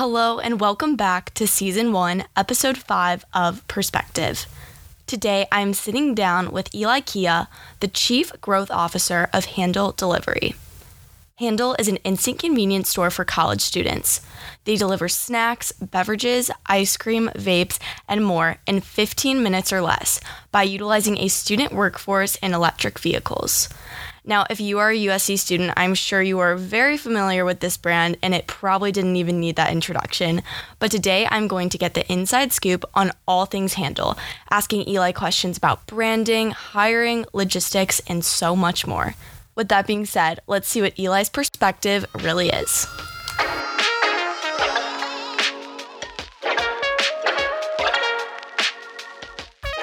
Hello, and welcome back to Season 1, Episode 5 of Perspective. Today, I'm sitting down with Eli Kia, the Chief Growth Officer of Handle Delivery. Handle is an instant convenience store for college students. They deliver snacks, beverages, ice cream, vapes, and more in 15 minutes or less by utilizing a student workforce and electric vehicles. Now, if you are a USC student, I'm sure you are very familiar with this brand and it probably didn't even need that introduction. But today I'm going to get the inside scoop on all things Handle, asking Eli questions about branding, hiring, logistics, and so much more. With that being said, let's see what Eli's perspective really is.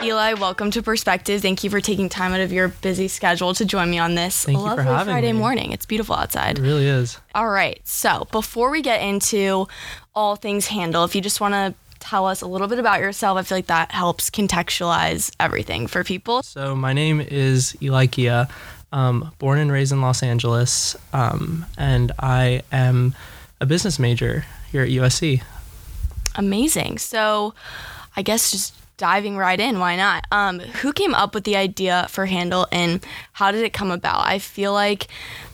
Eli, welcome to Perspective. Thank you for taking time out of your busy schedule to join me on this Thank you for lovely having Friday me. morning. It's beautiful outside. It really is. All right. So before we get into all things handle, if you just want to tell us a little bit about yourself, I feel like that helps contextualize everything for people. So my name is Eli Kia. Um, born and raised in Los Angeles, um, and I am a business major here at USC. Amazing. So I guess just diving right in, why not? Um, who came up with the idea for Handle and how did it come about? I feel like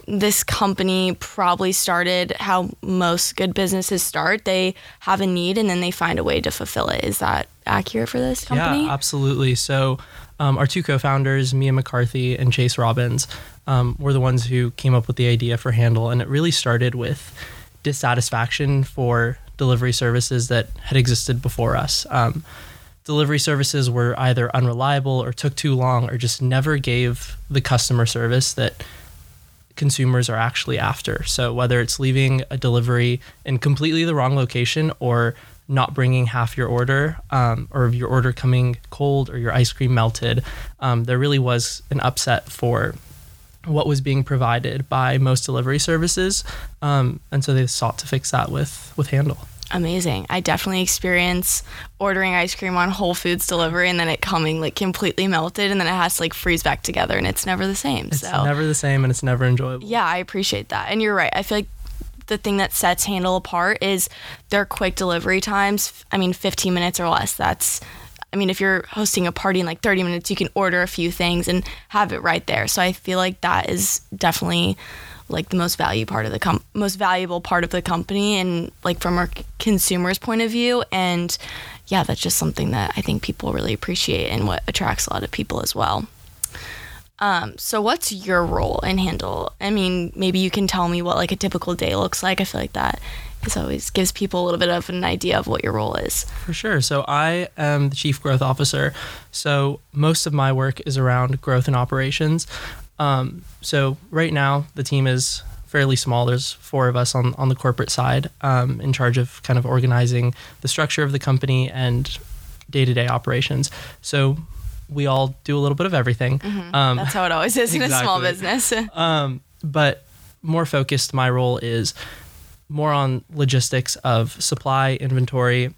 this company probably started how most good businesses start. They have a need and then they find a way to fulfill it. Is that accurate for this company? Yeah, absolutely. So um, our two co-founders, Mia McCarthy and Chase Robbins, um, were the ones who came up with the idea for Handle, and it really started with dissatisfaction for delivery services that had existed before us. Um, delivery services were either unreliable or took too long or just never gave the customer service that consumers are actually after. So whether it's leaving a delivery in completely the wrong location or not bringing half your order, um, or your order coming cold or your ice cream melted, um, there really was an upset for what was being provided by most delivery services, um, and so they sought to fix that with with Handle. Amazing. I definitely experience ordering ice cream on Whole Foods delivery and then it coming like completely melted and then it has to like freeze back together and it's never the same. It's so never the same, and it's never enjoyable. yeah, I appreciate that. And you're right. I feel like the thing that sets Handle apart is their quick delivery times. I mean, 15 minutes or less. That's I mean, if you're hosting a party in like 30 minutes, you can order a few things and have it right there. So I feel like that is definitely like the most value part of the com- most valuable part of the company and like from our c- consumers point of view and yeah that's just something that i think people really appreciate and what attracts a lot of people as well um, so what's your role in handle i mean maybe you can tell me what like a typical day looks like i feel like that is always gives people a little bit of an idea of what your role is For sure. So I am the chief growth officer. So most of my work is around growth and operations. Um, so right now the team is fairly small. There's four of us on on the corporate side, um, in charge of kind of organizing the structure of the company and day to day operations. So we all do a little bit of everything. Um, that's how it always is in a small business um, but more focused, my role is more on logistics of supply, inventory,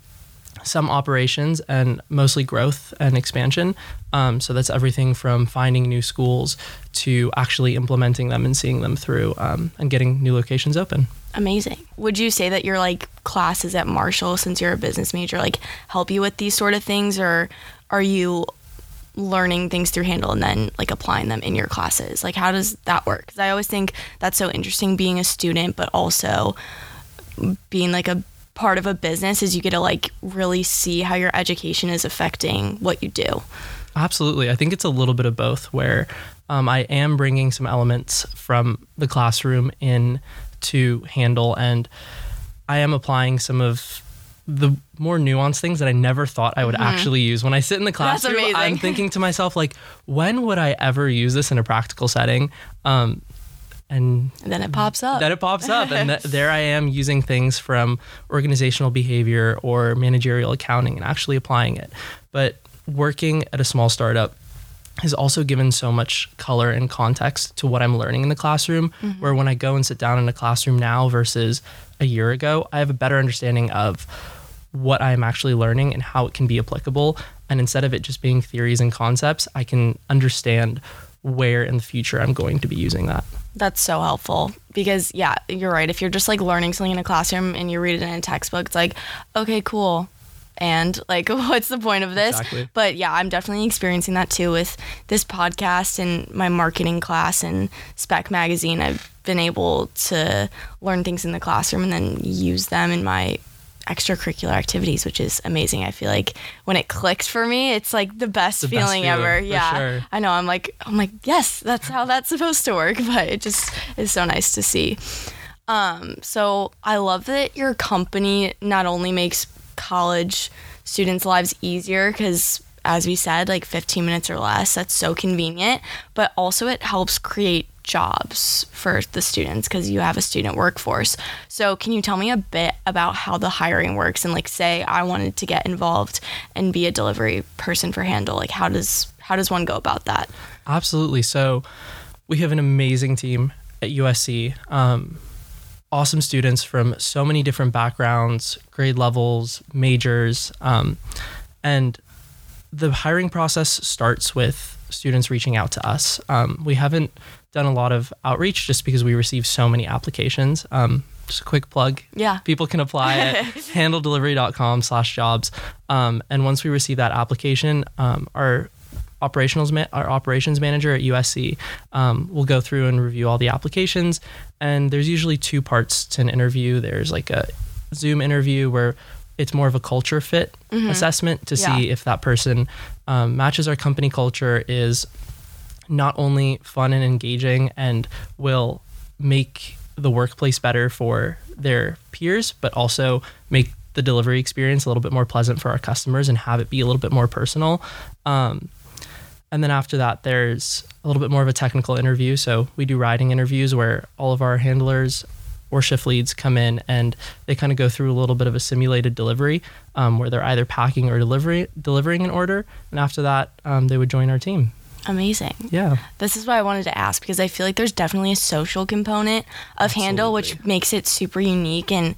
some operations, and mostly growth and expansion. Um, so that's everything from finding new schools to actually implementing them and seeing them through um, and getting new locations open. Amazing. Would you say that your like classes at Marshall, since you're a business major, like help you with these sort of things, or are you learning things through Handle and then like applying them in your classes? Like, how does that work? Because I always think that's so interesting being a student, but also being like a part of a business is you get to like really see how your education is affecting what you do. Absolutely. I think it's a little bit of both where um, I am bringing some elements from the classroom in to handle, and I am applying some of the more nuanced things that I never thought I would actually use. When I sit in the classroom. I'm thinking to myself, like, when would I ever use this in a practical setting? Um, and And then it pops up. then it pops up and th- there i am using things from organizational behavior or managerial accounting and actually applying it. But working at a small startup has also given so much color and context to what i'm learning in the classroom mm-hmm. where when i go and sit down in a classroom now versus a year ago i have a better understanding of what i am actually learning and how it can be applicable. And instead of it just being theories and concepts i can understand where in the future i'm going to be using that That's so helpful because yeah, you're right. If you're just like learning something in a classroom and you read it in a textbook, it's like, okay, cool. And like, what's the point of this? Exactly. But yeah, I'm definitely experiencing that too with this podcast and my marketing class and Spec Magazine. I've been able to learn things in the classroom and then use them in my extracurricular activities, which is amazing. I feel like when it clicks for me, it's like the best The best feeling feeling, ever. Yeah. sure. I know. I'm like, I'm like, yes, that's how that's supposed to work. But it just is so nice to see. Um, so I love that your company not only makes college students' lives easier because as we said, like 15 minutes or less, that's so convenient, but also it helps create jobs for the students because you have a student workforce. So, can you tell me a bit about how the hiring works and like say I wanted to get involved and be a delivery person for Handle, like how does how does one go about that? Absolutely. So we have an amazing team at USC. Um, awesome students from so many different backgrounds, grade levels, majors, um, and the hiring process starts with students reaching out to us. Um, we haven't done a lot of outreach just because we receive so many applications. Um, just a quick plug. Yeah. People can apply at handledelivery.com slash jobs. Um, and once we receive that application, um, our operationals ma- our operations manager at USC um, will go through and review all the applications. And there's usually two parts to an interview. There's like a Zoom interview where it's more of a culture fit assessment to Yeah. see if that person um, matches our company culture, is not only fun and engaging and will make the workplace better for their peers, but also make the delivery experience a little bit more pleasant for our customers and have it be a little bit more personal. Um, and then after that, there's a little bit more of a technical interview. So we do riding interviews where all of our handlers or shift leads come in and they kind of go through a little bit of a simulated delivery um, where they're either packing or delivery, delivering an order. And after that, um, they would join our team. Amazing. Yeah. This is why I wanted to ask because I feel like there's definitely a social component of Handle, which makes it super unique. And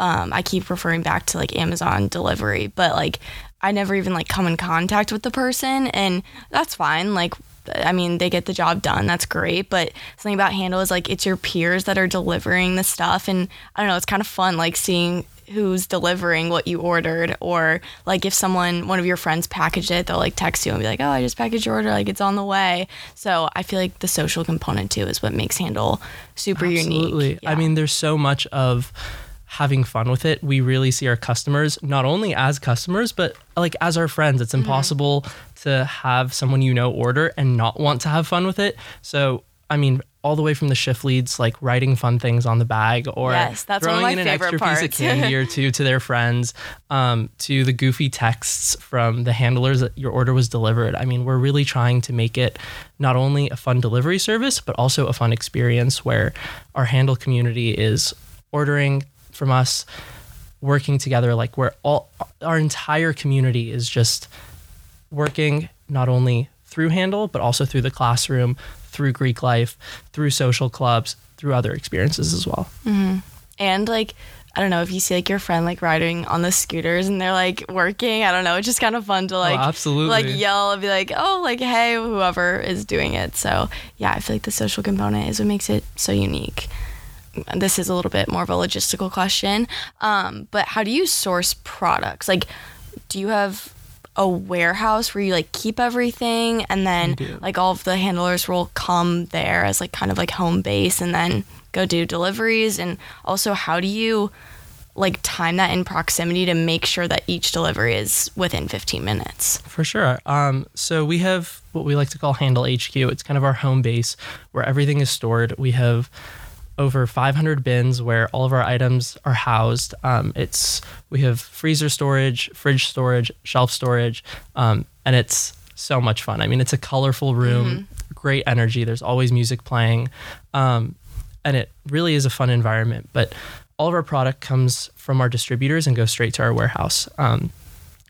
um, I keep referring back to like Amazon delivery, but like I never even like come in contact with the person, and that's fine. Like, I mean, they get the job done. That's great. But something about Handle is like it's your peers that are delivering the stuff, and I don't know. It's kind of fun, like seeing who's delivering what you ordered or like if someone one of your friends packaged it they'll like text you and be like oh i just packaged your order like it's on the way so i feel like the social component too is what makes handle super Absolutely. unique I Yeah. mean, there's so much of having fun with it. We really see our customers not only as customers, but like as our friends. It's Mm-hmm. impossible to have someone you know order and not want to have fun with it. So, I mean, all the way from the shift leads, like writing fun things on the bag or Yes, that's one of throwing in an extra piece of candy or two to their friends, um, to the goofy texts from the handlers that your order was delivered. I mean, we're really trying to make it not only a fun delivery service, but also a fun experience where our handle community is ordering from us, working together, like where all our entire community is just working not only through Handle, but also through the classroom, through Greek life, through social clubs, through other experiences as well. and like I don't know if you see like your friend like riding on the scooters and they're like working. I don't know. It's just kind of fun to like Oh, absolutely. like yell and be like, oh, like hey, whoever is doing it. So yeah, I feel like the social component is what makes it so unique. This is a little bit more of a logistical question, um, but how do you source products? Like, do you have a warehouse where you like keep everything and then like all of the handlers will come there as like kind of like home base and then go do deliveries and also how do you like time that in proximity to make sure that each delivery is within 15 minutes For sure. Um, so we have what we like to call Handle HQ. It's kind of our home base where everything is stored. We have over 500 bins where all of our items are housed. Um, it's we have freezer storage, fridge storage, shelf storage, um, and it's so much fun. I mean, it's a colorful room, great energy. There's always music playing, um, and it really is a fun environment. But all of our product comes from our distributors and goes straight to our warehouse.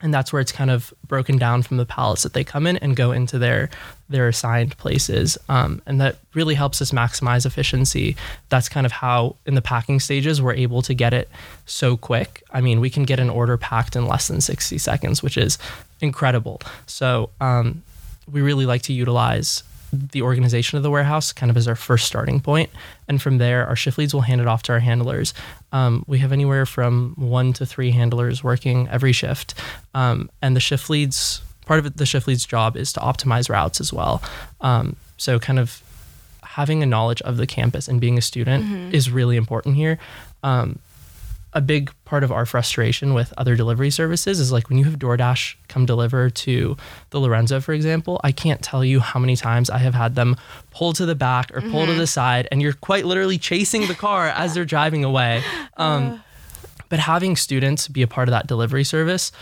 And that's where it's kind of broken down from the pallets that they come in and go into their their assigned places. Um, and that really helps us maximize efficiency. That's kind of how in the packing stages we're able to get it so quick. I mean we can get an order packed in less than 60 seconds which is incredible. So um, we really like to utilize the organization of the warehouse kind of as our first starting point. And from there, our shift leads will hand it off to our handlers. Um, we have anywhere from one to three handlers working every shift. Um, and the shift leads, part of it, the shift lead's job is to optimize routes as well. Um, so, kind of having a knowledge of the campus and being a student is really important here. Um, a big part of our frustration with other delivery services is like when you have DoorDash come deliver to the Lorenzo, for example, I can't tell you how many times I have had them pull to the back or pull to the side, and you're quite literally chasing the car as they're driving away. Um, but having students be a part of that delivery service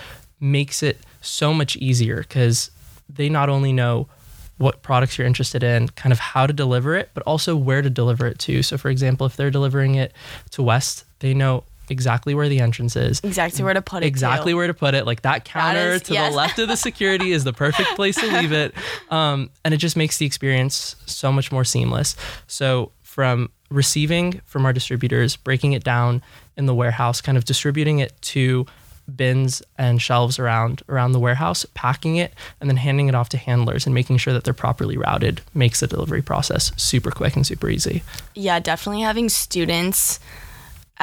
makes it so much easier because they not only know what products you're interested in, kind of how to deliver it, but also where to deliver it to. So, for example, if they're delivering it to West, they know exactly where the entrance is, Exactly where to put it. exactly too. where to put it. Like that counter is- to yes. the left of the security is the perfect place to leave it. Um, and it just makes the experience so much more seamless. So from receiving from our distributors, breaking it down in the warehouse, kind of distributing it to bins and shelves around around the warehouse, packing it, and then handing it off to handlers and making sure that they're properly routed makes the delivery process super quick and super easy. yeah, definitely having students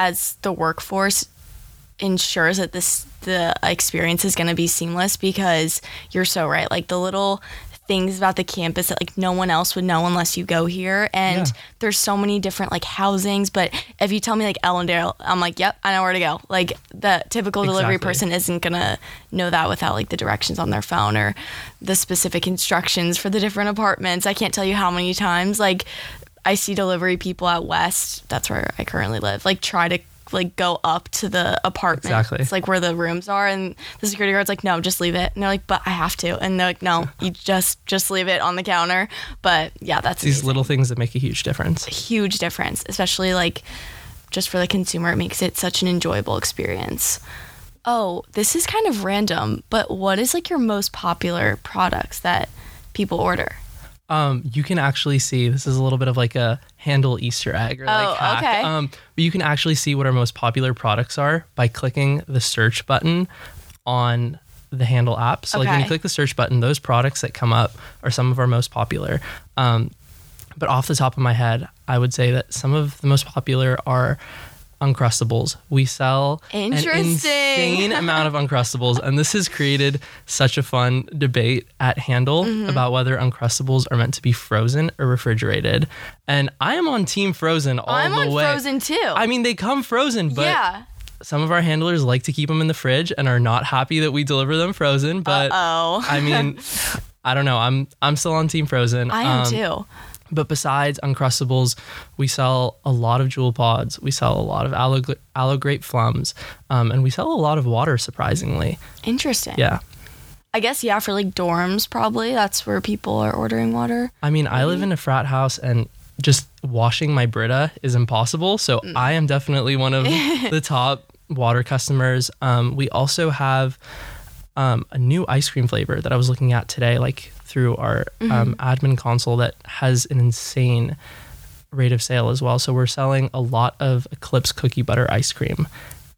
as the workforce ensures that this the experience is going to be seamless because you're so right. Like the little things about the campus that like no one else would know unless you go here and Yeah. there's so many different like housings but if you tell me like Ellendale I'm like yep I know where to go like the typical delivery Exactly. person isn't gonna know that without like the directions on their phone or the specific instructions for the different apartments I can't tell you how many times like I see delivery people at West, that's where I currently live, like try to like go up to the apartment. Exactly. It's like where the rooms are and the security guard's like, no, just leave it. And they're like, but I have to. And they're like, no, you just just leave it on the counter. But yeah, that's These amazing. little things that make a huge difference. huge difference, especially like just for the consumer, it makes it such an enjoyable experience. Oh, this is kind of random, but what is like your most popular products that people order? Um, you can actually see this is a little bit of like a handle Easter egg or like Oh, hack. okay. Um, but you can actually see what our most popular products are by clicking the search button on the handle app. So like when you click the search button, those products that come up are some of our most popular. Um, but off the top of my head, I would say that some of the most popular are Uncrustables. We sell an insane amount of Uncrustables, and this has created such a fun debate at Handle Mm-hmm. about whether Uncrustables are meant to be frozen or refrigerated. And I am on Team Frozen all I'm the on way. Frozen too. I mean, they come frozen, but yeah. some of our handlers like to keep them in the fridge and are not happy that we deliver them frozen. But Oh. I mean, I don't know. I'm I'm still on Team Frozen. I am Um, too. But besides Uncrustables, we sell a lot of Juul Pods. We sell a lot of aloe, aloe grape flums, um, and we sell a lot of water. Surprisingly, Interesting. yeah. I guess yeah, for like dorms probably that's where people are ordering water. I mean, I live in a frat house, and just washing my Brita is impossible. So I am definitely one of the top water customers. Um, we also have um, a new ice cream flavor that I was looking at today, like through our um, admin console, that has an insane rate of sale as well. So we're selling a lot of Eclipse cookie butter ice cream.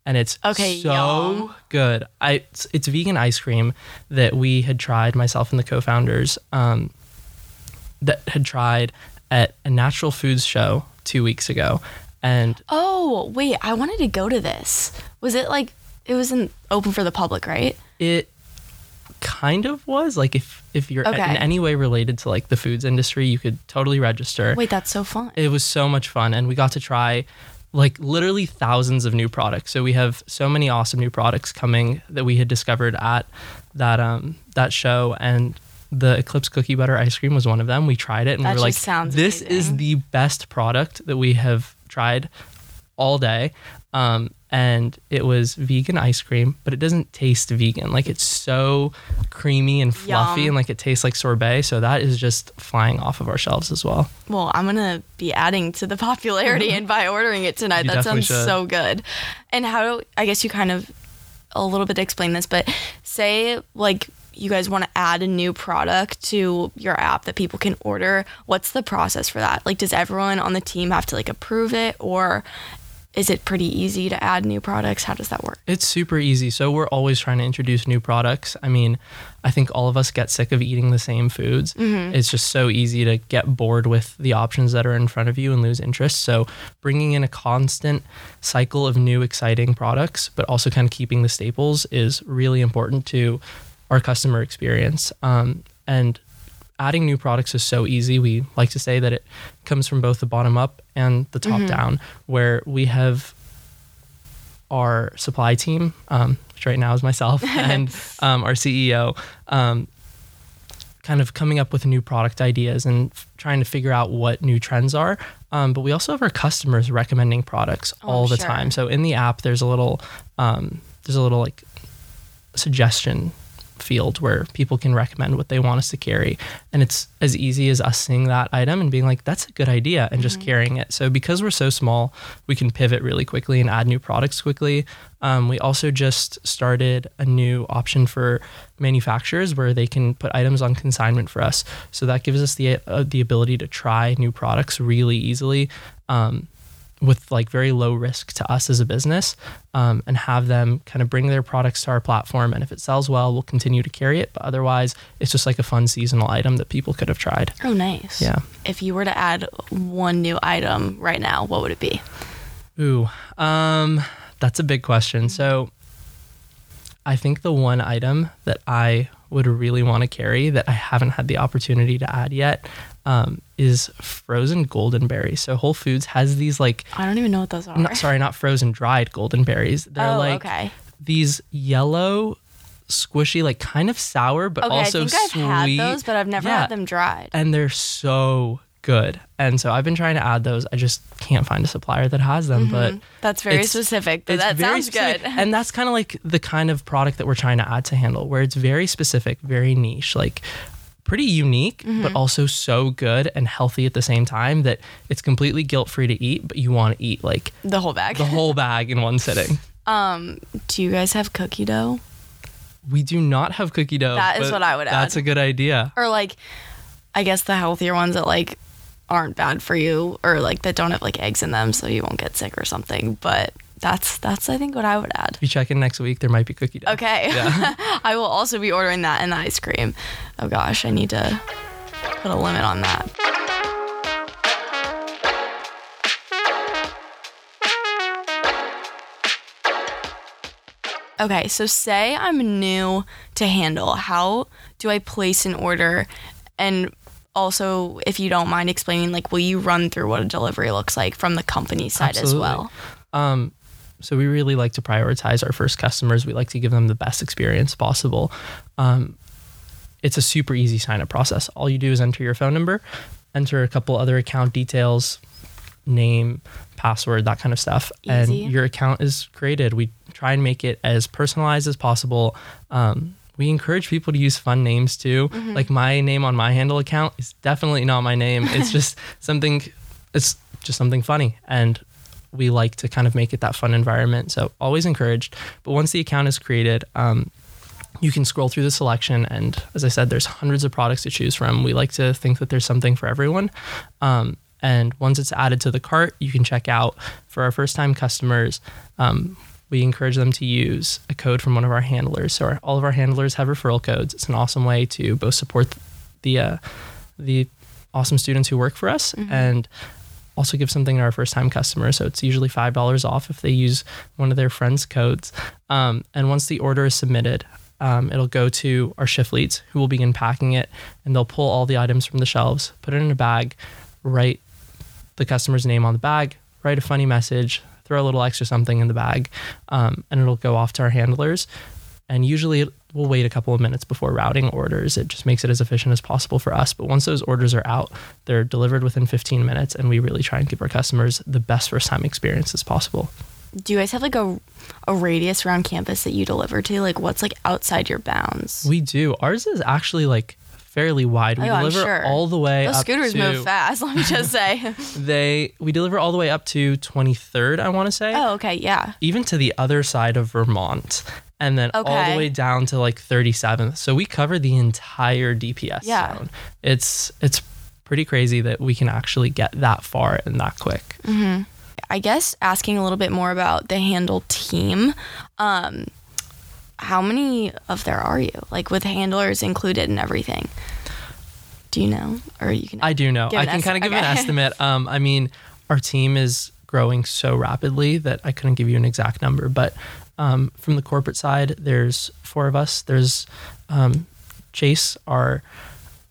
And it's Okay, so good. I it's, it's vegan ice cream that we had tried myself and the co-founders um, that had tried at a natural foods show two weeks ago, and Oh, wait, I wanted to go to this. Was it like it was in open for the public, right? it kind of was like if if you're Okay. in any way related to like the foods industry, you could totally register. Wait, that's so fun. It was so much fun, and we got to try like literally thousands of new products. So we have so many awesome new products coming that we had discovered at that um that show, and the Eclipse cookie butter ice cream was one of them. We tried it, and That we were like, "This is the best product that we have tried all day." Um, and it was vegan ice cream, but it doesn't taste vegan. Like it's so creamy and fluffy, Yum. and like it tastes like sorbet. So that is just flying off of our shelves as well. Well, I'm gonna be adding to the popularity and by ordering it tonight. You that sounds should. so good. And how I guess you kind of a little bit explain this, but say like you guys want to add a new product to your app that people can order. What's the process for that? Like, does everyone on the team have to like approve it, or is it pretty easy to add new products? How does that work? It's super easy. So we're always trying to introduce new products. I mean, I think all of us get sick of eating the same foods. It's just so easy to get bored with the options that are in front of you and lose interest. So bringing in a constant cycle of new exciting products, but also kind of keeping the staples is really important to our customer experience. Um, and adding new products is so easy. We like to say that it comes from both the bottom up and the top down, where we have our supply team, um, which right now is myself, and um, our CEO, um, kind of coming up with new product ideas and f- trying to figure out what new trends are. Um, but we also have our customers recommending products all the sure. time. So in the app, there's a little, um, there's a little like suggestion field where people can recommend what they want us to carry. And it's as easy as us seeing that item and being like, that's a good idea, and just carrying it. So because we're so small, we can pivot really quickly and add new products quickly. Um, we also just started a new option for manufacturers where they can put items on consignment for us. So that gives us the uh, the ability to try new products really easily. Um, with like very low risk to us as a business um, and have them kind of bring their products to our platform and if it sells well we'll continue to carry it but otherwise it's just like a fun seasonal item that people could have tried Oh, nice. Yeah. If you were to add one new item right now, what would it be? ooh um, that's a big question so i think the one item that i would really want to carry that i haven't had the opportunity to add yet um, is frozen golden berries so whole foods has these like I don't even know what those are. not, sorry not frozen dried golden berries they're oh, like okay. these yellow, squishy, like kind of sour, but Okay, also I think I've sweet. had those, but I've never Yeah. had them dried. And they're so good. And so I've been trying to add those. I just can't find a supplier that has them, but That's very specific, but it's that very sounds specific. good. And that's kind of like the kind of product that we're trying to add to handle, where it's very specific, very niche, like pretty unique, Mm-hmm. but also so good and healthy at the same time that it's completely guilt free to eat, but you want to eat like the whole bag. the whole bag in one sitting. um, do you guys have cookie dough? We do not have cookie dough. That is what I would That's add. a good idea. Or like, I guess the healthier ones that like aren't bad for you, or like that don't have like eggs in them, so you won't get sick or something. But that's that's I think what I would add. If you check in next week, there might be cookie dough. Okay. Yeah. I will also be ordering that and the ice cream. Oh gosh, I need to put a limit on that. Okay, so say I'm new to handle. How do I place an order? And also, if you don't mind explaining, like, will you run through what a delivery looks like from the company side as well? Um, so we really like to prioritize our first customers. We like to give them the best experience possible. Um, it's a super easy sign up process. All you do is enter your phone number, enter a couple other account details, name, password, that kind of stuff, Easy. and your account is created. We try and make it as personalized as possible. Um, we encourage people to use fun names too. Like my name on my handle account is definitely not my name. It's just something. It's just something funny, and we like to kind of make it that fun environment. So always encouraged. But once the account is created, um, you can scroll through the selection, and as I said, there's hundreds of products to choose from. We like to think that there's something for everyone. Um, and once it's added to the cart, you can check out. For our first-time customers, um, we encourage them to use a code from one of our handlers. So our, all of our handlers have referral codes. It's an awesome way to both support the uh, the awesome students who work for us and also give something to our first time customers. So it's usually $5 off if they use one of their friends' codes. Um, and once the order is submitted, um, it'll go to our shift leads who will begin packing it and they'll pull all the items from the shelves, put it in a bag, write the customer's name on the bag, write a funny message, throw a little extra something in the bag, um, and it'll go off to our handlers. And usually we'll wait a couple of minutes before routing orders. It just makes it as efficient as possible for us. But once those orders are out, they're delivered within 15 minutes, and we really try and give our customers the best first time experience as possible. Do you guys have like a, a radius around campus that you deliver to? Like, what's like outside your bounds? We do. Ours is actually like fairly wide. We Oh, deliver sure. all the way Those up scooters to move fast. Let me just say. they we deliver all the way up to 23rd, I want to say. oh, okay, yeah. even to the other side of Vermont and then all the way down to like 37th. So we cover the entire DPS Yeah. zone. It's it's pretty crazy that we can actually get that far and that quick. I guess asking a little bit more about the Handle team. Um, how many of there are you? Like with handlers included and everything. Do you know, or you can? I do know. I can esti- kind of give an estimate. Um, I mean, our team is growing so rapidly that I couldn't give you an exact number. But um, from the corporate side, there's four of us. There's um, Chase, our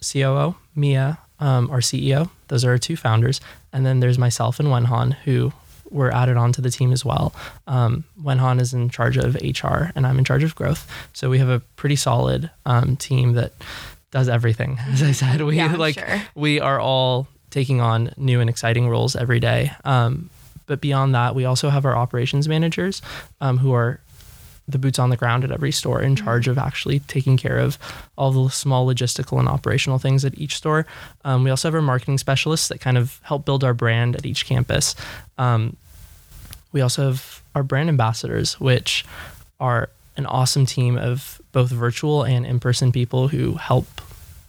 COO, Mia, um, our CEO. Those are our two founders. And then there's myself and Wenhan, who were added onto the team as well. Um, Wenhan is in charge of HR, and I'm in charge of growth. So we have a pretty solid um, team that does everything. As I said, we Yeah, like sure. we are all taking on new and exciting roles every day. Um, but beyond that, we also have our operations managers um, who are the boots on the ground at every store in charge of actually taking care of all the small logistical and operational things at each store. Um, we also have our marketing specialists that kind of help build our brand at each campus. Um, we also have our brand ambassadors, which are an awesome team of both virtual and in person people who help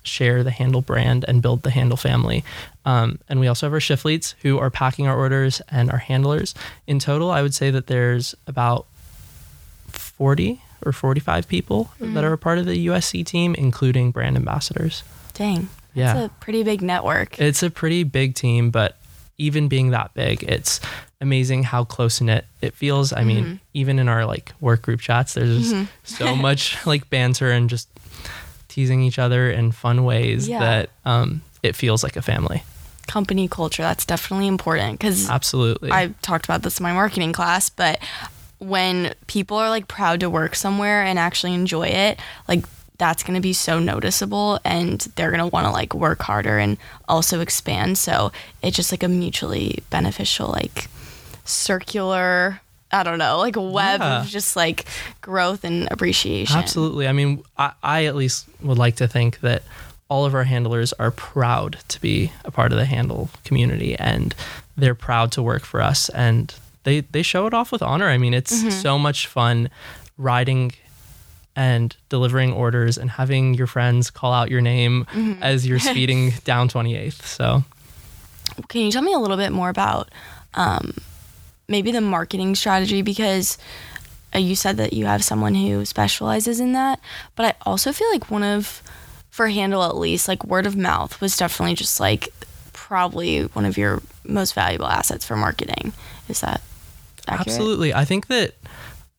share the Handle brand and build the Handle family. Um, and we also have our shift leads who are packing our orders and our handlers. In total, I would say that there's about 40 or 45 people that mm. are a part of the USC team, including brand ambassadors. Dang. Yeah. That's a pretty big network. It's a pretty big team, but even being that big, it's amazing how close knit it feels. I mean, mm-hmm. even in our like work group chats, there's just mm-hmm. so much like banter and just teasing each other in fun ways Yeah. that um, it feels like a family. Company culture, that's definitely important because Absolutely. I talked about this in my marketing class, but when people are like proud to work somewhere and actually enjoy it, like that's going to be so noticeable and they're going to want to like work harder and also expand. So it's just like a mutually beneficial, like circular, I don't know, like a web Yeah. of just like growth and appreciation. Absolutely. I mean, I, I at least would like to think that all of our handlers are proud to be a part of the handle community and they're proud to work for us and they, they show it off with honor. I mean, it's so much fun riding and delivering orders and having your friends call out your name as you're speeding down 28th. So, Can you tell me a little bit more about um, maybe the marketing strategy? Because uh, you said that you have someone who specializes in that, but I also feel like one of, for Handle at least, like word of mouth was definitely just like probably one of your most valuable assets for marketing. Is that accurate? Absolutely. I think that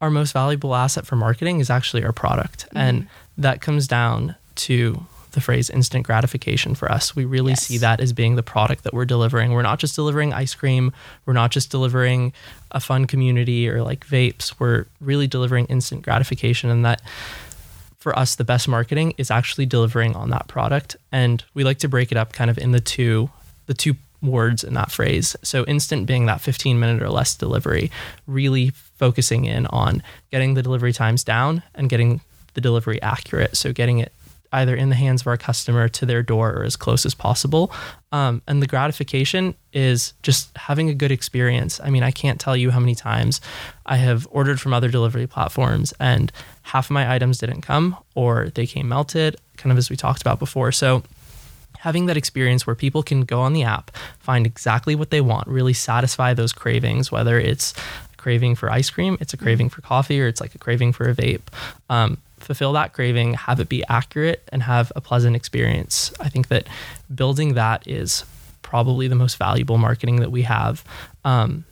our most valuable asset for marketing is actually our product. Mm-hmm. And that comes down to the phrase instant gratification for us. We really Yes. see that as being the product that we're delivering. We're not just delivering ice cream, we're not just delivering a fun community or like vapes. We're really delivering instant gratification and that for us the best marketing is actually delivering on that product and we like to break it up kind of in the two the two words in that phrase. So instant being that 15 minute or less delivery really focusing in on getting the delivery times down and getting the delivery accurate. So getting it either in the hands of our customer to their door or as close as possible. Um, and the gratification is just having a good experience. I mean i can't tell you how many times i have ordered from other delivery platforms and half of my items didn't come or they came melted kind of as we talked about before. So having that experience where people can go on the app, find exactly what they want, really satisfy those cravings, whether it's a craving for ice cream, it's a craving for coffee, or it's like a craving for a vape. Um, fulfill that craving, have it be accurate, and have a pleasant experience. I think that building that is probably the most valuable marketing that we have. Um,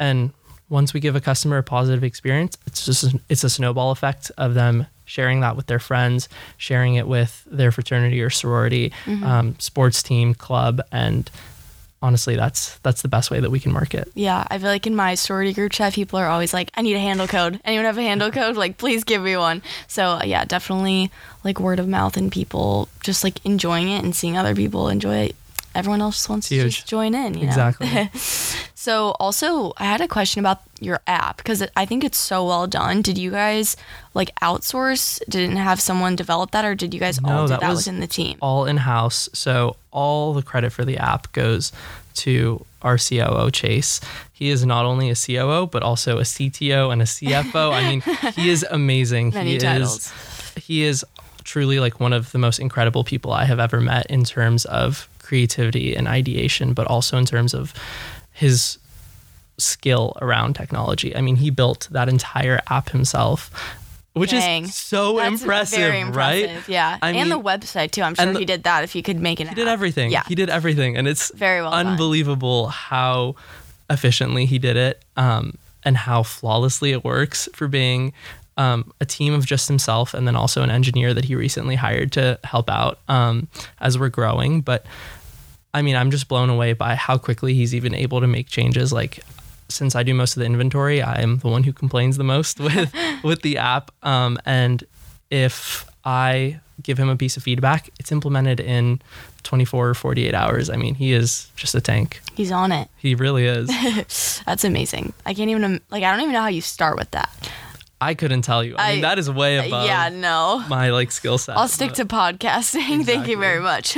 and once we give a customer a positive experience, it's just it's a snowball effect of them sharing that with their friends, sharing it with their fraternity or sorority, um, sports team, club, and honestly, that's that's the best way that we can market. Yeah, I feel like in my sorority group chat, people are always like, "I need a handle code. Anyone have a handle code? Like, please give me one." So uh, yeah, definitely like word of mouth and people just like enjoying it and seeing other people enjoy it. Everyone else wants to just join in. Exactly. So also, I had a question about your app because I think it's so well done. Did you guys like outsource? Didn't have someone develop that, or did you guys all No, do that that was within the team? all in house. So all the credit for the app goes to our COO Chase. He is not only a COO but also a CTO and a CFO. I mean, he is amazing. Many he titles. is he is truly like one of the most incredible people I have ever met in terms of creativity and ideation, but also in terms of his skill around technology. I mean, he built that entire app himself, which Dang. is so impressive, impressive, right? Yeah, I and the website too. I'm sure the- he did that if he could make it. He did everything. Yeah, He did everything. And it's Very well done. unbelievable how efficiently he did it um, and how flawlessly it works for being um, a team of just himself and then also an engineer that he recently hired to help out um, as we're growing. But I mean, I'm just blown away by how quickly he's even able to make changes. Like, since I do most of the inventory, I'm the one who complains the most with with the app. Um, and if I give him a piece of feedback, it's implemented in 24 or 48 hours. I mean, he is just a tank. He's on it. He really is. That's amazing. I can't even like. I don't even know how you start with that. I couldn't tell you. I, mean, that is way above yeah, no. my like skill set. I'll stick to podcasting. Thank you very much.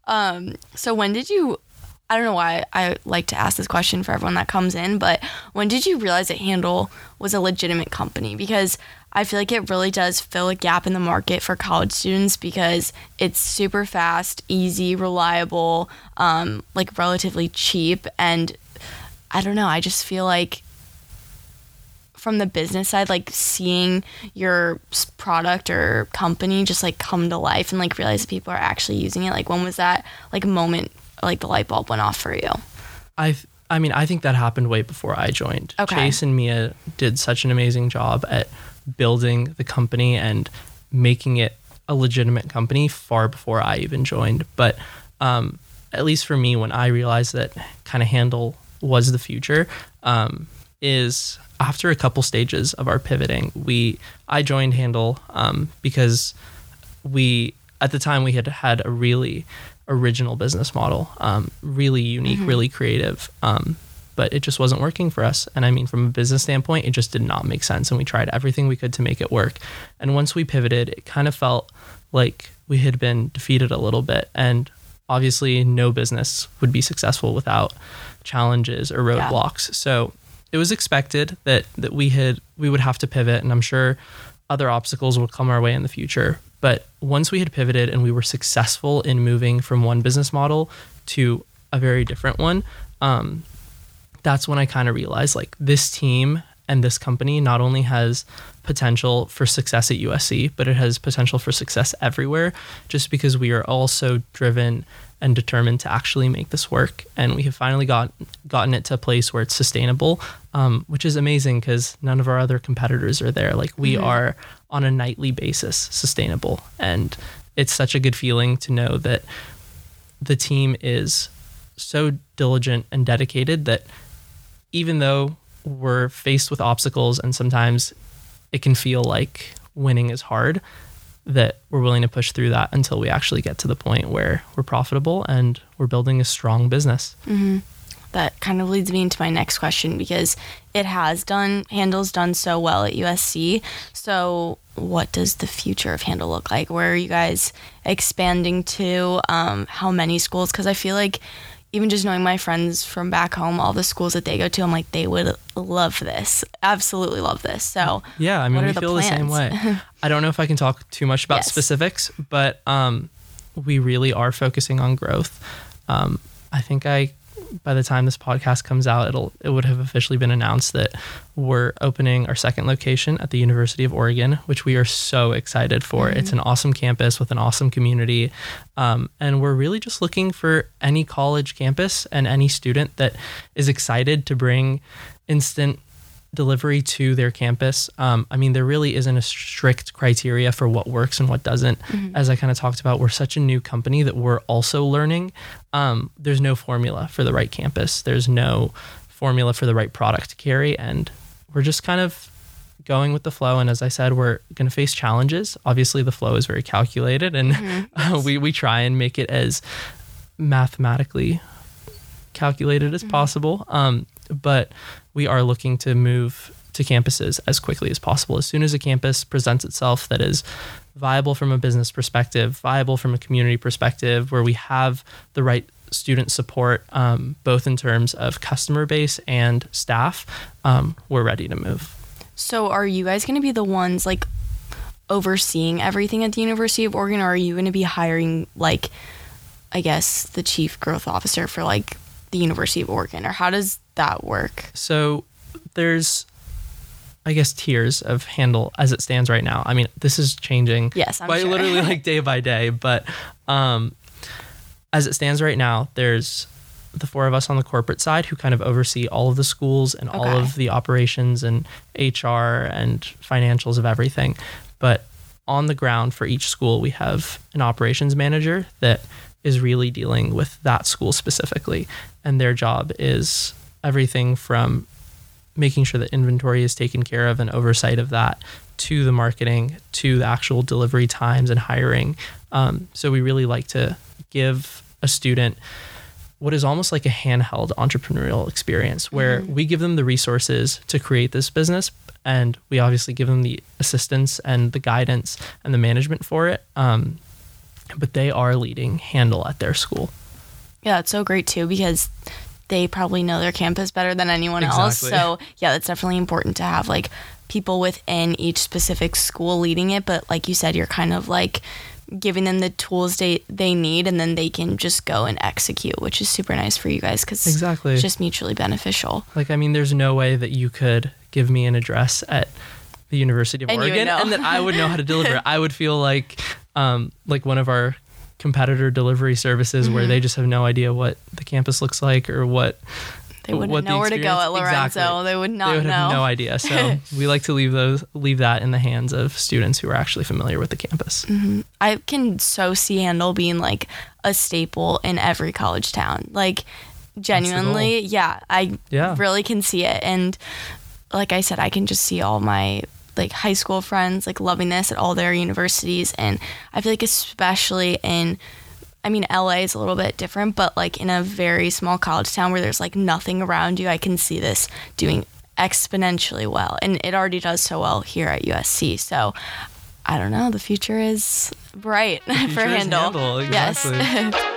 um, so when did you? I don't know why I like to ask this question for everyone that comes in, but when did you realize that Handle was a legitimate company? Because I feel like it really does fill a gap in the market for college students because it's super fast, easy, reliable, um, like relatively cheap, and I don't know. I just feel like from the business side, like seeing your product or company just like come to life and like realize that people are actually using it. Like when was that like moment like the light bulb went off for you? I I mean, I think that happened way before I joined. Okay. Chase and Mia did such an amazing job at building the company and making it a legitimate company far before I even joined. But um, at least for me, when I realized that kind of handle was the future, um, is after a couple stages of our pivoting, we I joined Handle um, because we at the time we had had a really original business model um, really unique really creative um, but it just wasn't working for us. And i mean from a business standpoint it just did not make sense. And we tried everything we could to make it work. And once we pivoted it kind of felt like we had been defeated a little bit. And obviously no business would be successful without challenges or Yeah. roadblocks. So it was expected that that we had we would have to pivot and i'm sure other obstacles will come our way in the future. But once we had pivoted and we were successful in moving from one business model to a very different one um, that's when i kind of realized like this team and this company not only has potential for success at usc but it has potential for success everywhere just because we are all so driven and determined to actually make this work. And we have finally got gotten it to a place where it's sustainable, um, which is amazing because none of our other competitors are there. Like we are on a nightly basis sustainable, and it's such a good feeling to know that the team is so diligent and dedicated that even though we're faced with obstacles and sometimes it can feel like winning is hard that we're willing to push through that until we actually get to the point where we're profitable and we're building a strong business. That kind of leads me into my next question because it has done Handle's done so well at USC. So what does the future of Handle look like? Where are you guys expanding to? Um, how many schools? Because I feel like even just knowing my friends from back home, all the schools that they go to, I'm like they would love this, absolutely love this. So Yeah, I mean, we the feel the same way. I don't know if I can talk too much about Yes. specifics, but um, we really are focusing on growth. Um, I think I, by the time this podcast comes out, it'll it would have officially been announced that we're opening our second location at the University of Oregon, which we are so excited for. It's an awesome campus with an awesome community, um, and we're really just looking for any college campus and any student that is excited to bring instant delivery to their campus. Um, I mean, there really isn't a strict criteria for what works and what doesn't. As I kind of talked about, we're such a new company that we're also learning. Um, there's no formula for the right campus. There's no formula for the right product to carry, and we're just kind of going with the flow. And as I said, we're going to face challenges. Obviously, the flow is very calculated, and uh, we we try and make it as mathematically calculated as possible. Um, but we are looking to move to campuses as quickly as possible. As soon as a campus presents itself that is viable from a business perspective, viable from a community perspective, where we have the right student support, um, both in terms of customer base and staff, um, we're ready to move. So are you guys going to be the ones like overseeing everything at the University of Oregon or are you going to be hiring like I guess the chief growth officer for like the University of Oregon, or how does that work? So there's, I guess, tiers of handle as it stands right now. I mean, this is changing. Yes, I'm quite sure. literally like day by day. But um, as it stands right now, there's the four of us on the corporate side who kind of oversee all of the schools and all of the operations and HR and financials of everything. But on the ground for each school, we have an operations manager that is really dealing with that school specifically. And their job is everything from making sure that inventory is taken care of and oversight of that to the marketing to the actual delivery times and hiring. Um, so we really like to give a student what is almost like a handheld entrepreneurial experience where we give them the resources to create this business and we obviously give them the assistance and the guidance and the management for it. Um, but they are leading handle at their school Yeah, it's so great too because they probably know their campus better than anyone else. So yeah, that's definitely important to have like people within each specific school leading it. But like you said, you're kind of like giving them the tools they they need, and then they can just go and execute, which is super nice for you guys because Exactly. it's just mutually beneficial. Like, I mean, there's no way that you could give me an address at the University of And Oregon and that I would know how to deliver. it. I would feel like, um, like one of our competitor delivery services Mm-hmm. where they just have no idea what the campus looks like or what They wouldn't what the know where to go at Lorenzo. Exactly. They would not they would know. have no idea. So we like to leave those leave that in the hands of students who are actually familiar with the campus. Mm-hmm. I can so see Handle being like a staple in every college town. Like genuinely, yeah, I Yeah. really can see it. And like I said, I can just see all my like high school friends like loving this at all their universities and I feel like especially in I mean LA is a little bit different, but like in a very small college town where there's like nothing around you, I can see this doing exponentially well. And it already does so well here at USC. So I don't know. The future is bright for future is Handle. Handle, exactly. Yes.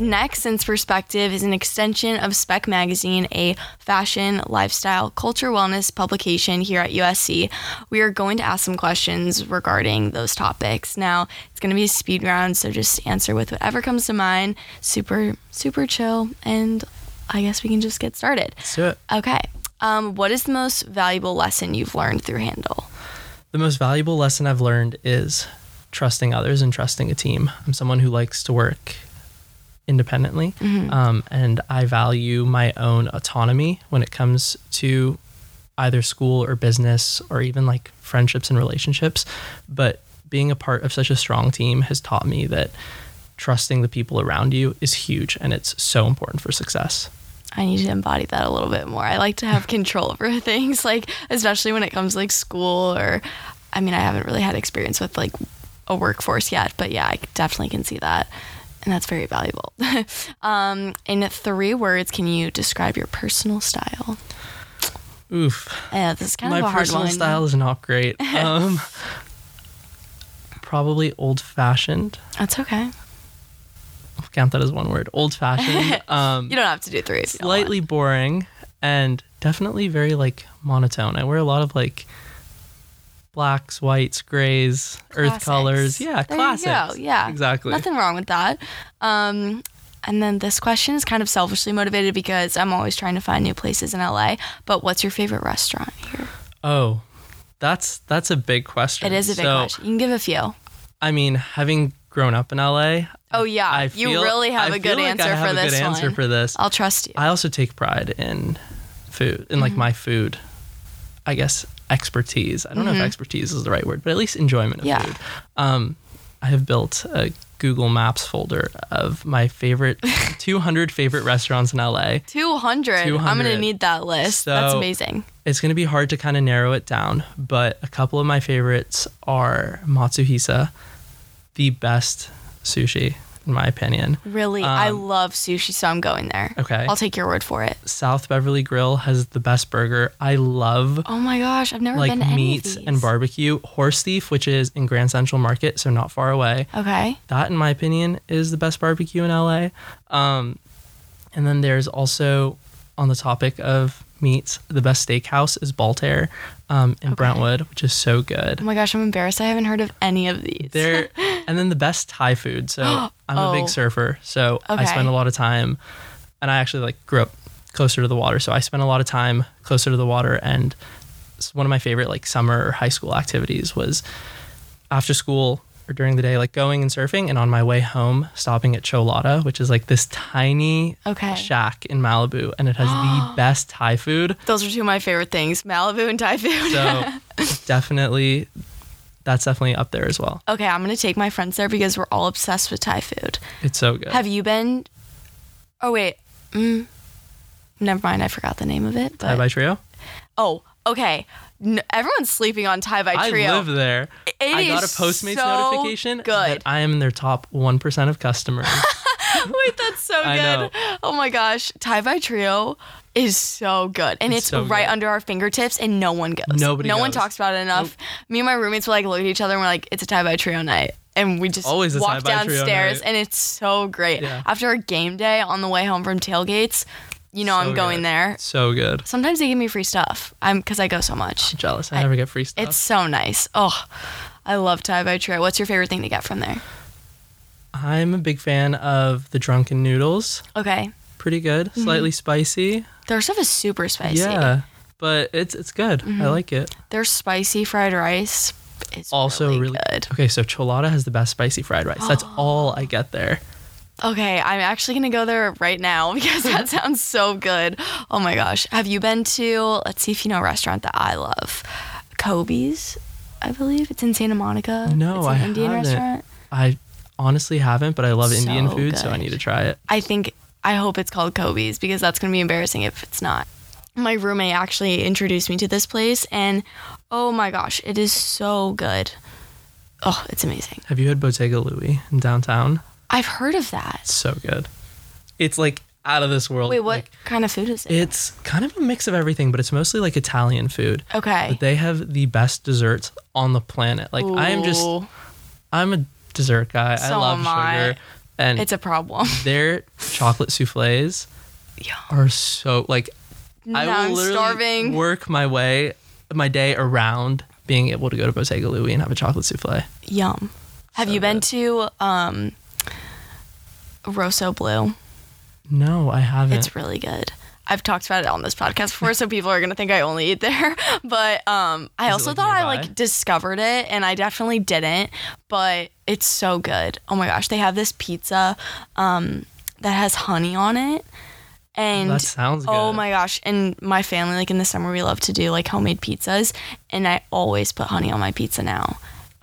Next, Since Perspective is an extension of Spec Magazine, a fashion, lifestyle, culture, wellness publication here at USC. We are going to ask some questions regarding those topics. Now, it's going to be a speed round, so just answer with whatever comes to mind. Super, super chill, and I guess we can just get started. Let's do it. Okay. Um, what is the most valuable lesson you've learned through Handle? The most valuable lesson I've learned is trusting others and trusting a team. I'm someone who likes to work independently, um, and I value my own autonomy when it comes to either school or business or even like friendships and relationships. But being a part of such a strong team has taught me that trusting the people around you is huge and it's so important for success. I need to embody that a little bit more. I like to have control over things, like especially when it comes to like school or I mean, I haven't really had experience with like a workforce yet, but yeah, I definitely can see that. And that's very valuable. um, in three words, can you describe your personal style? Oof. Yeah, this is kind my of a hard personal style is not great. Um, probably old fashioned. That's okay. I'll count that as one word. Old fashioned. Um, You don't have to do three. If you don't want. slightly boring and definitely very like monotone. I wear a lot of like blacks, whites, grays, earth colors. Yeah, There classics. You go. Yeah, exactly. Nothing wrong with that. Um, and then this question is kind of selfishly motivated because I'm always trying to find new places in LA. But what's your favorite restaurant here? Oh, that's that's a big question. It is a big So, question. You can give a few. I mean, having grown up in LA, Oh yeah, I you feel- really have I a good feel like answer I have for a this good answer for this. I'll trust you. I also take pride in food, in Mm-hmm. like my food, I guess, expertise. I don't know if expertise is the right word, but at least enjoyment of Mm-hmm. Yeah. food. Um, I have built a Google Maps folder of my favorite 200 favorite restaurants in LA. 200. I'm gonna need that list. That's amazing. It's going to be hard to kind of narrow it down, but a couple of my favorites are Matsuhisa, the best sushi, in my opinion. Really, I Um, love sushi, so I'm going there. Okay. I'll take your word for it. South Beverly Grill has the best burger. I love Oh my gosh, I've never like been to any of meat these. and barbecue. Horse Thief, which is in Grand Central Market, so not far away. Okay. That, in my opinion, is the best barbecue in LA. Um, and then there's also, on the topic of meats. The best steakhouse is Baltaire um, in Okay. Brentwood, which is so good. Oh my gosh, I'm embarrassed. I haven't heard of any of these. There, and then the best Thai food. So I'm a Oh. big surfer, so I spend a lot of time, and I actually like grew up closer to the water, so I spent a lot of time closer to the water. And one of my favorite like summer or high school activities was after school or during the day, like going and surfing, and on my way home, stopping at Cholada, which is like this tiny Okay. shack in Malibu, and it has the best Thai food. Those are two of my favorite things Malibu and Thai food. So definitely, that's definitely up there as well. okay, I'm to take my friends there because we're all obsessed with Thai food. It's so good. Have you been? Oh, wait. Mm, never mind. I forgot the name of it. But, Thai by Trio. oh, okay. N- everyone's sleeping on Thai by Trio. I live there. It I got a Postmates so notification good. that I am their top one percent of customers. Wait, that's so good. Oh my gosh. Thai by Trio is so good. And It's it's, so right good. under our fingertips and no one goes. Nobody No one talks about it enough. Me and my roommates will like look at each other and we're like, it's a Thai by Trio night. And we just Always walk Thai by Trio downstairs and it's so great. Yeah. After a game day on the way home from tailgates, you know So I'm going good. there. so good. Sometimes they give me free stuff. I'm because I go so much. Jealous. I never get free stuff. It's so nice. Oh, I love Thai by Trio. What's your favorite thing to get from there? I'm a big fan of the drunken noodles. Okay. Pretty good. Mm-hmm. Slightly spicy. Their stuff is super spicy. Yeah. But it's it's good. Mm-hmm. I like it. Their spicy fried rice is Also really, really, good. Okay, so Cholada has the best spicy fried rice. That's all I get there. Okay, I'm actually gonna go there right now because that sounds so good. Oh my gosh. Have you been to let's see if you know a restaurant that I love. Kobe's, I believe. It's in Santa Monica. No, it's an I Indian haven't. restaurant. I honestly haven't, but I love Indian So food, so I need to try it. I think I hope it's called Kobe's because that's gonna be embarrassing if it's not. My roommate actually introduced me to this place and oh my gosh, it is so good. Oh, it's amazing. Have you had Bottega Louie in downtown? I've heard of that. So good. It's like out of this world. Wait, what Like, kind of food is it? It's kind of a mix of everything, but it's mostly like Italian food. Okay. But they have the best desserts on the planet. Like I am just I'm a dessert guy. I love am I. sugar. And it's a problem. their chocolate souffles Yeah. are so like I will I'm literally starving. work my way my day around being able to go to Bottega Louie and have a chocolate souffle. Yum. Have So you been good. to um Rosso Blue? No, I haven't. It's really good. I've talked about it on this podcast before, so people are gonna think I only eat there. But um, I Is also like, thought I like discovered it, and I definitely didn't. But it's so good. Oh my gosh, they have this pizza um, that has honey on it, and that sounds good. Oh my gosh. And my family, like in the summer, we love to do like homemade pizzas. And I always put honey on my pizza now.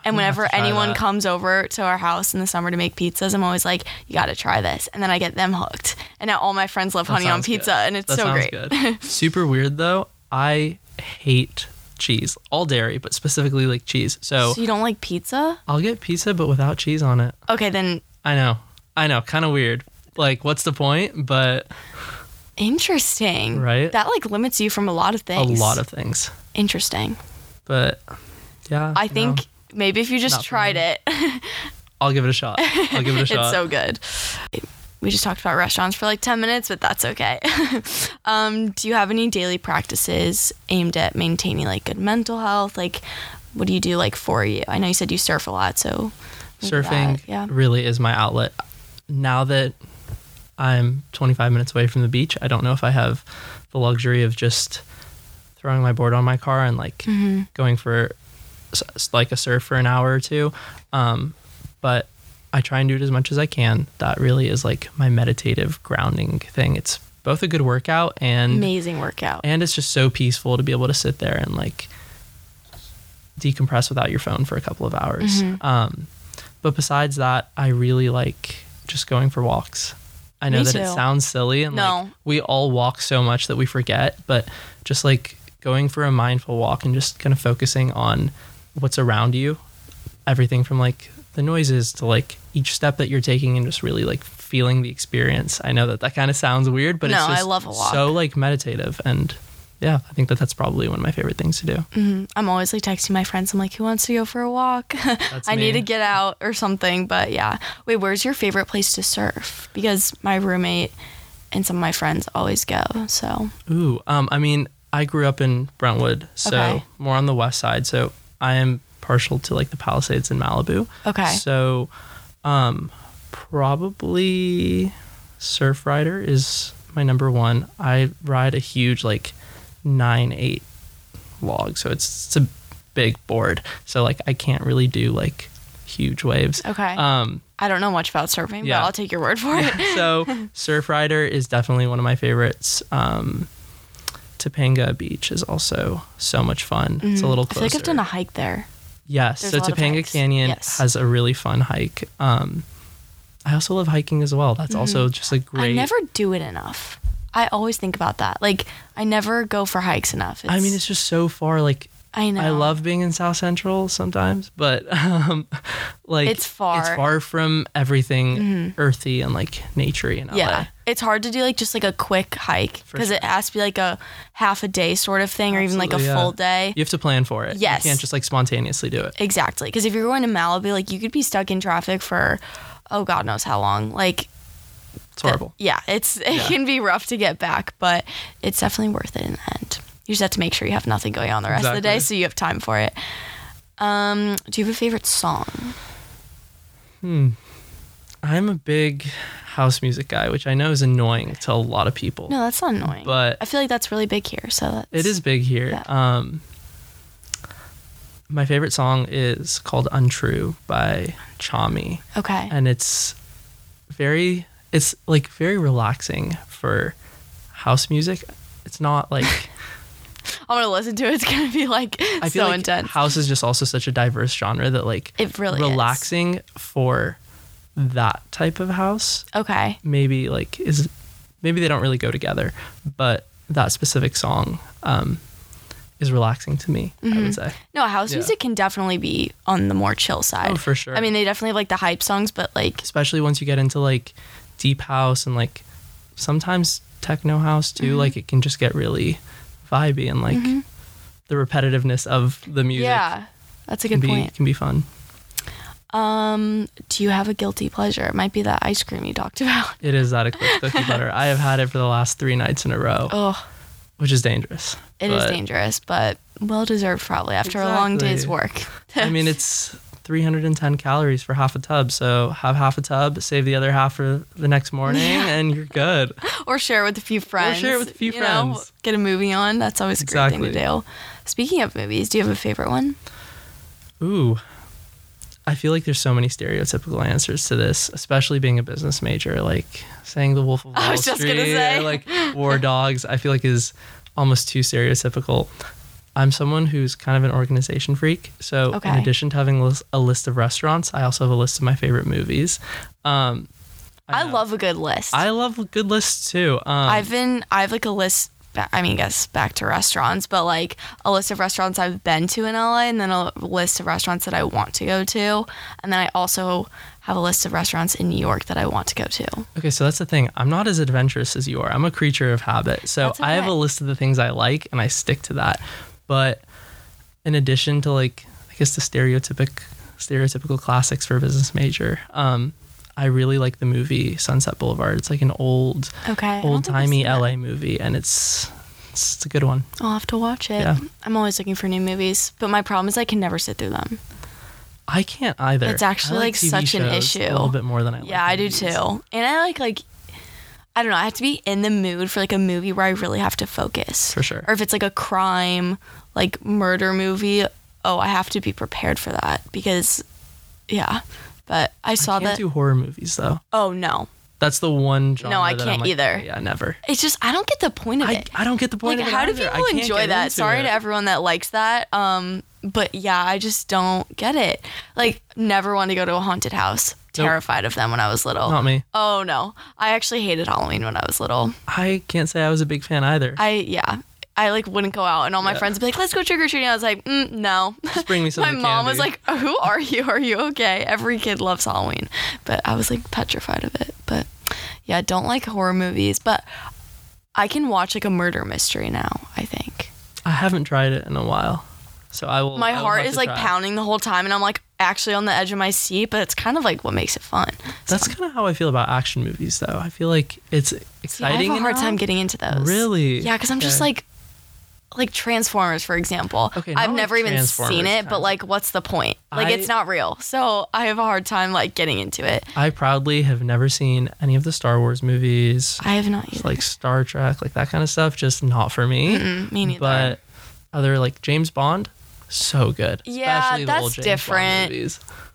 And whenever anyone that. comes over to our house in the summer to make pizzas, I'm always like, you got to try this. And then I get them hooked. And now all my friends love That honey on sounds good. pizza. And it's That so great. good. Super weird though. I hate cheese, all dairy, but specifically like cheese. So So you don't like pizza? I'll get pizza, but without cheese on it. Okay, then I know, I know, kind of weird. Like, what's the point? But interesting. Right? That like limits you from a lot of things. a lot of things. Interesting. But yeah, I think maybe if you just Not tried it, I'll give it a shot. I'll give it a shot. It's so good. We just talked about restaurants for like 10 minutes, but that's okay. um, do you have any daily practices aimed at maintaining like good mental health? Like, what do you do like for you? I know you said you surf a lot, so Surfing that, yeah. really is my outlet. Now that I'm 25 minutes away from the beach, I don't know if I have the luxury of just throwing my board on my car and like Mm-hmm. going for like a surf for an hour or two. Um, but I try and do it as much as I can. That really is like my meditative grounding thing. It's both a good workout and Amazing workout. and it's just so peaceful to be able to sit there and like decompress without your phone for a couple of hours. Mm-hmm. Um, but besides that, I really like just going for walks. I know Me that it sounds silly and No. like we all walk so much that we forget, but just like going for a mindful walk and just kind of focusing on what's around you, everything from like the noises to like each step that you're taking and just really like feeling the experience. I know that that kind of sounds weird, but No, it's I just love a walk. so like meditative and yeah, I think that that's probably one of my favorite things to do. Mhm. I'm always like texting my friends. I'm like, who wants to go for a walk? I need to get out or something. But yeah. Wait, where's your favorite place to surf? Because my roommate and some of my friends always go. So Ooh, um, I mean, I grew up in Brentwood, so Okay. more on the west side. So I am partial to like the Palisades in Malibu. Okay. So, um, probably Surfrider is my number one. I ride a huge like nine eight log, so it's, it's a big board. So like I can't really do like huge waves. okay, Um, I don't know much about surfing, yeah. but I'll take your word for it. so Surfrider is definitely one of my favorites. Um, Topanga Beach is also so much fun. It's a little Mm-hmm. I closer. feel like I've done a hike there. yes, there's so Topanga. Canyon Yes. has a really fun hike. Um, I also love hiking as well. That's also just a great. Mm-hmm. I never do it enough. I always think about that. Like I never go for hikes enough. I mean, it's just so far. Like I know. I love being in South Central sometimes, but um, like It's far. Mm-hmm. It's far from everything earthy and like naturey in LA. Yeah, it's hard to do like just like a quick hike because sure. it has to be like a half a day sort of thing, or even like a yeah. full day. You have to plan for it. Yes. You can't just like spontaneously do it. Exactly, because if you're going to Malibu, like you could be stuck in traffic for, oh God knows how long. Like It's horrible. yeah, it's it Yeah. can be rough to get back, but it's definitely worth it in the end. You just have to make sure you have nothing going on the rest of the day, so you have time for it. Um, do you have a favorite song? I'm a big house music guy, which I know is annoying to a lot of people. No, that's not annoying. But- I feel like that's really big here. So that's, It is big here. Yeah. Um, my favorite song is called "Untrue" by Chami, okay. and it's very, it's like very relaxing for house music. It's not like I'm gonna listen to it. It's gonna be like I feel so like intense. house is just also such a diverse genre that like It really is. relaxing for that type of house Okay. maybe like is maybe they don't really go together, but that specific song um, is relaxing to me. I would say. No, house Yeah. music can definitely be on the more chill side. Oh, for sure. I mean, they definitely have like the hype songs, but like, especially once you get into like deep house and like sometimes techno house too. Mm-hmm. Like it can just get really vibey and like the repetitiveness of the music yeah, that's a can good be point. can be fun. Um, do you have a guilty pleasure? It might be that ice cream you talked about. It is that eclipse cookie butter. I have had it for the last three nights in a row, Oh, which is dangerous. it is But, dangerous, but well deserved probably after a long day's work. I mean, it's 310 calories for half a tub. So have half a tub, save the other half for the next morning, and you're good. or share it with a few friends. Or share it with a few you know, friends. get a movie on. That's always a great thing to Exactly. do. Speaking of movies, do you have a favorite one? Ooh. I feel like there's so many stereotypical answers to this, especially being a business major. Like saying The Wolf of Wall I was just Street gonna say. or like War Dogs, I feel like is almost too stereotypical. I'm someone who's kind of an organization freak. So in addition to having a list of restaurants, I also have a list of my favorite movies. Um, I, know. love a good list. I love good lists too. Um, I've been I have like a list. I mean, I guess back to restaurants, but like a list of restaurants I've been to in LA, and then a list of restaurants that I want to go to, and then I also have a list of restaurants in New York that I want to go to. Okay, so that's the thing. I'm not as adventurous as you are. I'm a creature of habit. So That's I have a list of the things I like and I stick to that. But in addition to like I guess the stereotypic stereotypical classics for a business major, um, I really like the movie Sunset Boulevard. It's like an old Okay, old timey. LA movie and it's it's, it's a good one. I'll have to watch it. Yeah. I'm always looking for new movies, but my problem is I can never sit through them. I can't either. It's actually, like, TV such an issue. A little bit more than I like. Yeah, I do too. And I like like I don't know, I have to be in the mood for like a movie where I really have to focus. For sure. Or if it's like a crime, like murder movie, oh, I have to be prepared for that because yeah. But I saw I can't that do horror movies though. Oh no. That's the one genre. I that can't I'm like, either. Yeah, never. It's just I don't get the point of I, it. I don't get the point like of it how do people enjoy that? Sorry it. to everyone that likes that. Um but yeah, I just don't get it. Like never want to go to a haunted house. Nope. Terrified of them when I was little. Not me. Oh no. I actually hated Halloween when I was little. I can't say I was a big fan either. I yeah. I like wouldn't go out and all my Yeah. friends would be like, let's go trick or treating. I was like, mm, no. Just bring me some my mom was like, who are you? Are you okay? Every kid loves Halloween. But I was like petrified of it. But yeah, I don't like horror movies. But I can watch like a murder mystery now, I think. I haven't tried it in a while, so I will. My I will heart is like pounding the whole time and I'm like, actually on the edge of my seat, but it's kind of like what makes it fun. That's kind of how I feel about action movies, though. I feel like it's See, I exciting. have a hard enough. time getting into those. Really? Yeah, because I'm just like, like Transformers, for example. Okay, I've like never even seen it, but like, what's the point? Like, I- it's not real. So I have a hard time like getting into it. I proudly have never seen any of the Star Wars movies, I have not either. like Star Trek, like that kind of stuff. Just not for me. Mm, me neither. But other like James Bond, so good. Yeah, that's old James Bond different.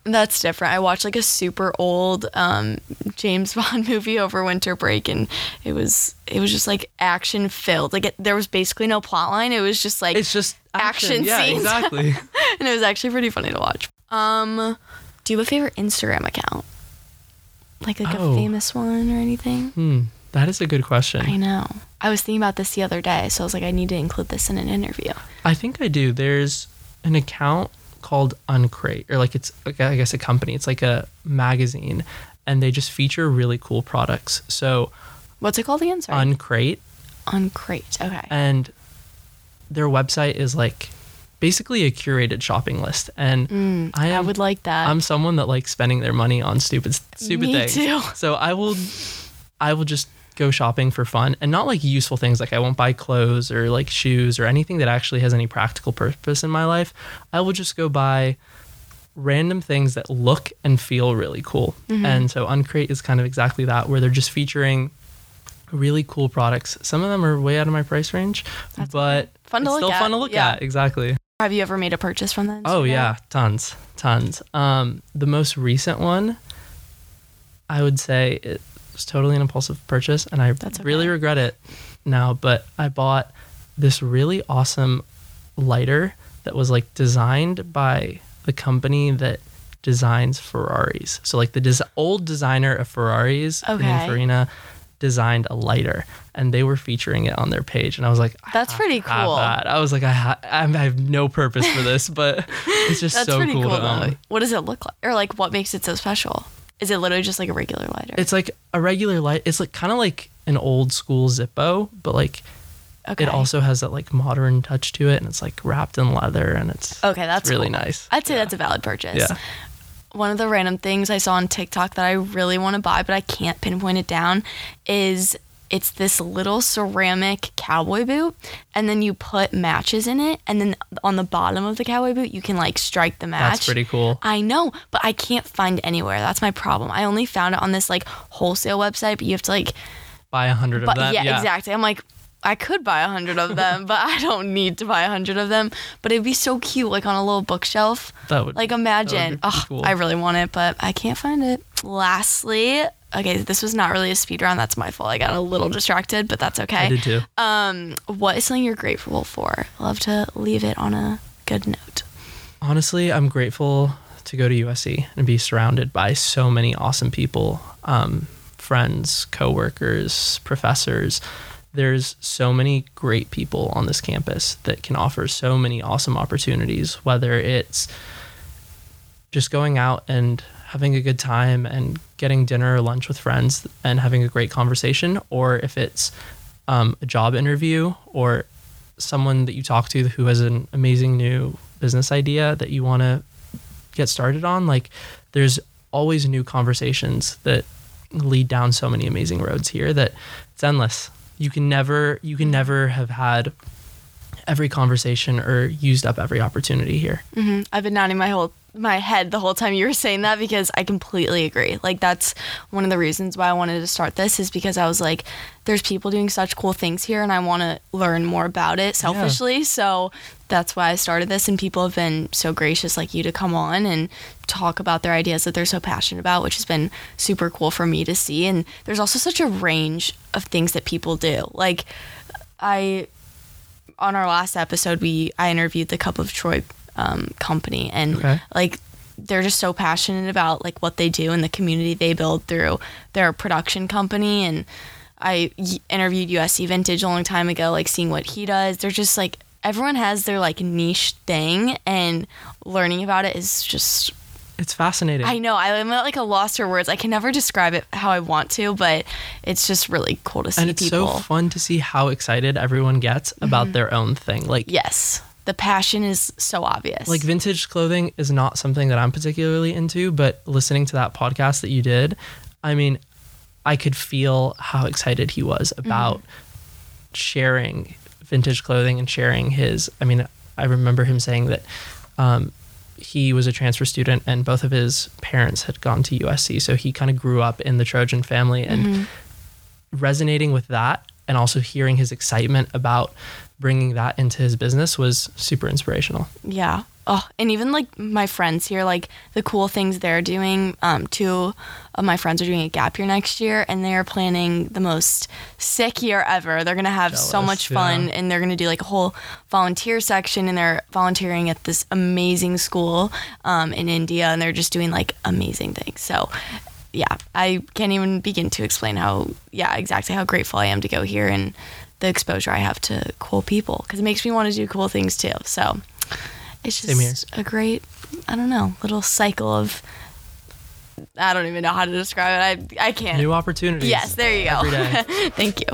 That's different. I watched like a super old um, James Bond movie over winter break, and it was it was just like action filled. Like it, there was basically no plot line. It was just like It's just action, Action yeah, scenes. exactly. and it was actually pretty funny to watch. Um, do you have a favorite Instagram account? Like like Oh. a famous one or anything? hmm, that is a good question. I know. I was thinking about this the other day, so I was like, I need to include this in an interview. I think I do. There's an account called Uncrate, or like it's I guess a company. It's like a magazine, and they just feature really cool products. So What's it called again? Sorry. Uncrate, Uncrate. Okay. and their website is like basically a curated shopping list. And Mm, I I, would like that. I'm someone that likes spending their money on stupid stupid Me things. too. So I will I will just go shopping for fun and not like useful things like I won't buy clothes or like shoes or anything that actually has any practical purpose in my life. I will just go buy random things that look and feel really cool. Mm-hmm. And so Uncrate is kind of exactly that where they're just featuring really cool products. Some of them are way out of my price range, That's but Fun to it's still at, fun to look yeah. at. Exactly. Have you ever made a purchase from them? Oh yeah, tons, tons. Um, the most recent one, I would say it was totally an impulsive purchase, and I That's really regret it now. But I bought this really awesome lighter that was like designed by the company that designs Ferraris. So like the des- old designer of Ferraris, Okay. Pininfarina, designed a lighter, and they were featuring it on their page, and I was like, I That's pretty ah, cool. that. I was like, I, ha- I have no purpose for this, but it's just That's so cool, cool, to own. What does it look like? Or like what makes it so special? Is it literally just like a regular lighter? It's like a regular light. It's like kind of like an old school Zippo, but like okay. it also has that like modern touch to it, and it's like wrapped in leather, and it's Okay, that's really cool. nice. I'd say that's a valid purchase. Yeah. One of the random things I saw on TikTok that I really want to buy, but I can't pinpoint it down, is it's this little ceramic cowboy boot, and then you put matches in it, and then on the bottom of the cowboy boot, you can like strike the match. That's pretty cool. I know, but I can't find anywhere. That's my problem. I only found it on this like wholesale website, but you have to like Buy a hundred of but them. yeah, exactly. I'm like, I could buy a hundred of them, but I don't need to buy a hundred of them. But it'd be so cute, like on a little bookshelf. That would Like imagine. be Oh, cool. I really want it, but I can't find it. Lastly, okay, this was not really a speed round. That's my fault. I got a little distracted, but that's okay. I did too. Um, what is something you're grateful for? Love to leave it on a good note. Honestly, I'm grateful to go to USC and be surrounded by so many awesome people, um, friends, coworkers, professors. There's so many great people on this campus that can offer so many awesome opportunities, whether it's just going out and having a good time and getting dinner or lunch with friends and having a great conversation, or if it's um, a job interview or someone that you talk to who has an amazing new business idea that you want to get started on, like there's always new conversations that lead down so many amazing roads here that it's endless. You can never you can never have had every conversation or used up every opportunity here. hmm I've been nodding my whole my head the whole time you were saying that because I completely agree. Like that's one of the reasons why I wanted to start this is because I was like, there's people doing such cool things here, and I want to learn more about it selfishly. So that's why I started this, and people have been so gracious like you to come on and talk about their ideas that they're so passionate about, which has been super cool for me to see. And there's also such a range of things that people do. Like I on our last episode, we I interviewed the Cup of Troy um, company, and Okay. like they're just so passionate about like what they do and the community they build through their production company. And I y- interviewed USC Vintage a long time ago, like seeing what he does. They're just like everyone has their like niche thing, and learning about it is just It's fascinating. I know I'm at like a loss for words. I can never describe it how I want to, but it's just really cool to see and it's people. Mm-hmm. so fun to see how excited everyone gets about their own thing. Like yes. The passion is so obvious. Like vintage clothing is not something that I'm particularly into, but listening to that podcast that you did, I mean, I could feel how excited he was about sharing vintage clothing and sharing his. I mean, I remember him saying that um, he was a transfer student and both of his parents had gone to USC, so he kind of grew up in the Trojan family and resonating with that and also hearing his excitement about bringing that into his business was super inspirational. Yeah. Oh, and even like my friends here, like the cool things they're doing. Um, two of my friends are doing a gap year next year, and they are planning the most sick year ever. They're gonna have so much fun, yeah. and they're gonna do like a whole volunteer section, and they're volunteering at this amazing school um, in India, and they're just doing like amazing things. So. Yeah, I can't even begin to explain how, yeah, exactly how grateful I am to go here and the exposure I have to cool people because it makes me want to do cool things too. So it's just a great, I don't know, little cycle of. I don't even know how to describe it. I I can't. New opportunities. yes, there you go. Thank you.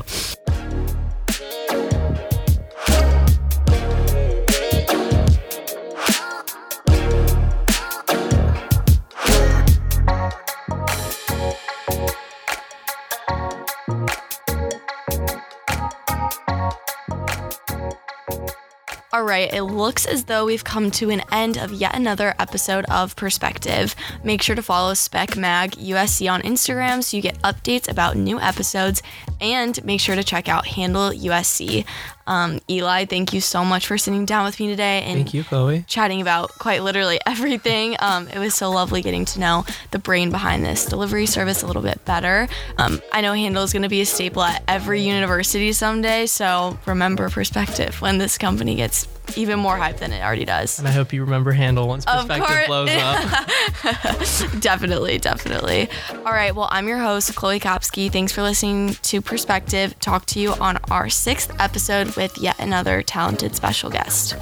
All right, it looks as though we've come to an end of yet another episode of Perspective. Make sure to follow Spec Mag USC on Instagram so you get updates about new episodes, and make sure to check out Handle USC. Um, Eli, thank you so much for sitting down with me today and Thank you, Chloe. chatting about quite literally everything. Um, it was so lovely getting to know the brain behind this delivery service a little bit better. Um, I know Handle is going to be a staple at every university someday, so remember perspective when this company gets even more hype than it already does. And I hope you remember Handle once perspective blows up. definitely, definitely. All right, well, I'm your host, Chloe Kopsky. Thanks for listening to Perspective. Talk to you on our sixth episode with yet another talented special guest.